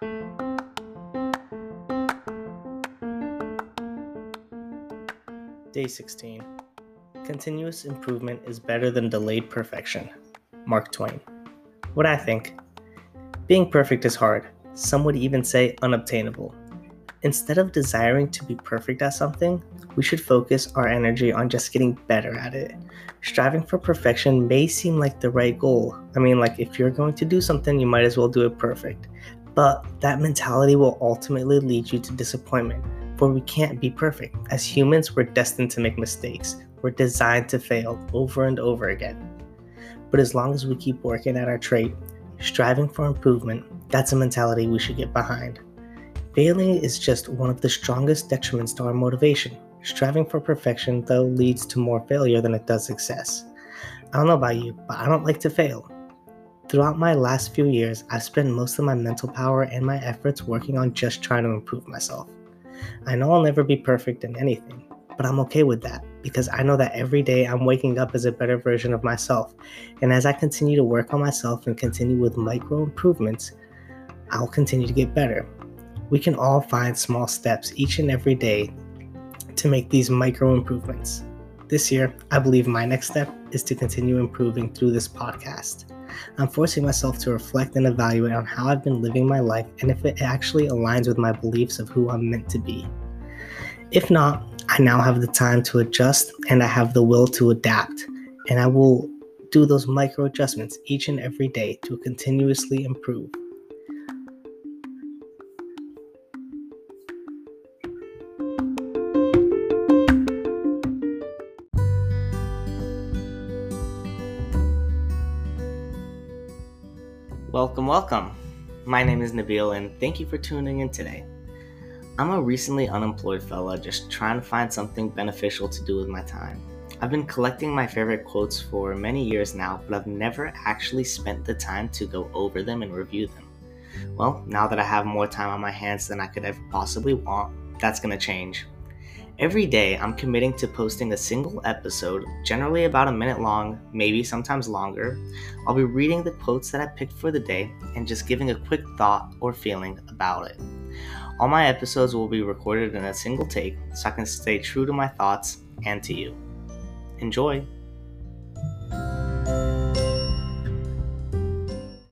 Day 16 Continuous improvement is better than delayed perfection. Mark Twain. What I think being perfect is hard. Some would even say unobtainable. Instead of desiring to be perfect at something, we should focus our energy on just getting better at it. Striving for perfection may seem like the right goal. I mean, like if you're going to do something, you might as well do it perfect. But that mentality will ultimately lead you to disappointment for we can't be perfect. As humans, we're destined to make mistakes. We're designed to fail over and over again. But as long as we keep working at our trait, striving for improvement, that's a mentality we should get behind. Failing is just one of the strongest detriments to our motivation. Striving for perfection, though, leads to more failure than it does success. I don't know about you, but I don't like to fail. Throughout my last few years, I've spent most of my mental power and my efforts working on just trying to improve myself. I know I'll never be perfect in anything, but I'm okay with that because I know that every day I'm waking up as a better version of myself. And as I continue to work on myself and continue with micro improvements, I'll continue to get better. We can all find small steps each and every day to make these micro improvements. This year, I believe my next step is to continue improving through this podcast. I'm forcing myself to reflect and evaluate on how I've been living my life and if it actually aligns with my beliefs of who I'm meant to be. If not, I now have the time to adjust and I have the will to adapt, and I will do those micro adjustments each and every day to continuously improve. Welcome, welcome. My name is Nabil, and thank you for tuning in today. I'm a recently unemployed fella just trying to find something beneficial to do with my time. I've been collecting my favorite quotes for many years now, but I've never actually spent the time to go over them and review them. Well, now that I have more time on my hands than I could ever possibly want, that's gonna change. Every day, I'm committing to posting a single episode, generally about a minute long, maybe sometimes longer. I'll be reading the quotes that I picked for the day and just giving a quick thought or feeling about it. All my episodes will be recorded in a single take so I can stay true to my thoughts and to you. Enjoy!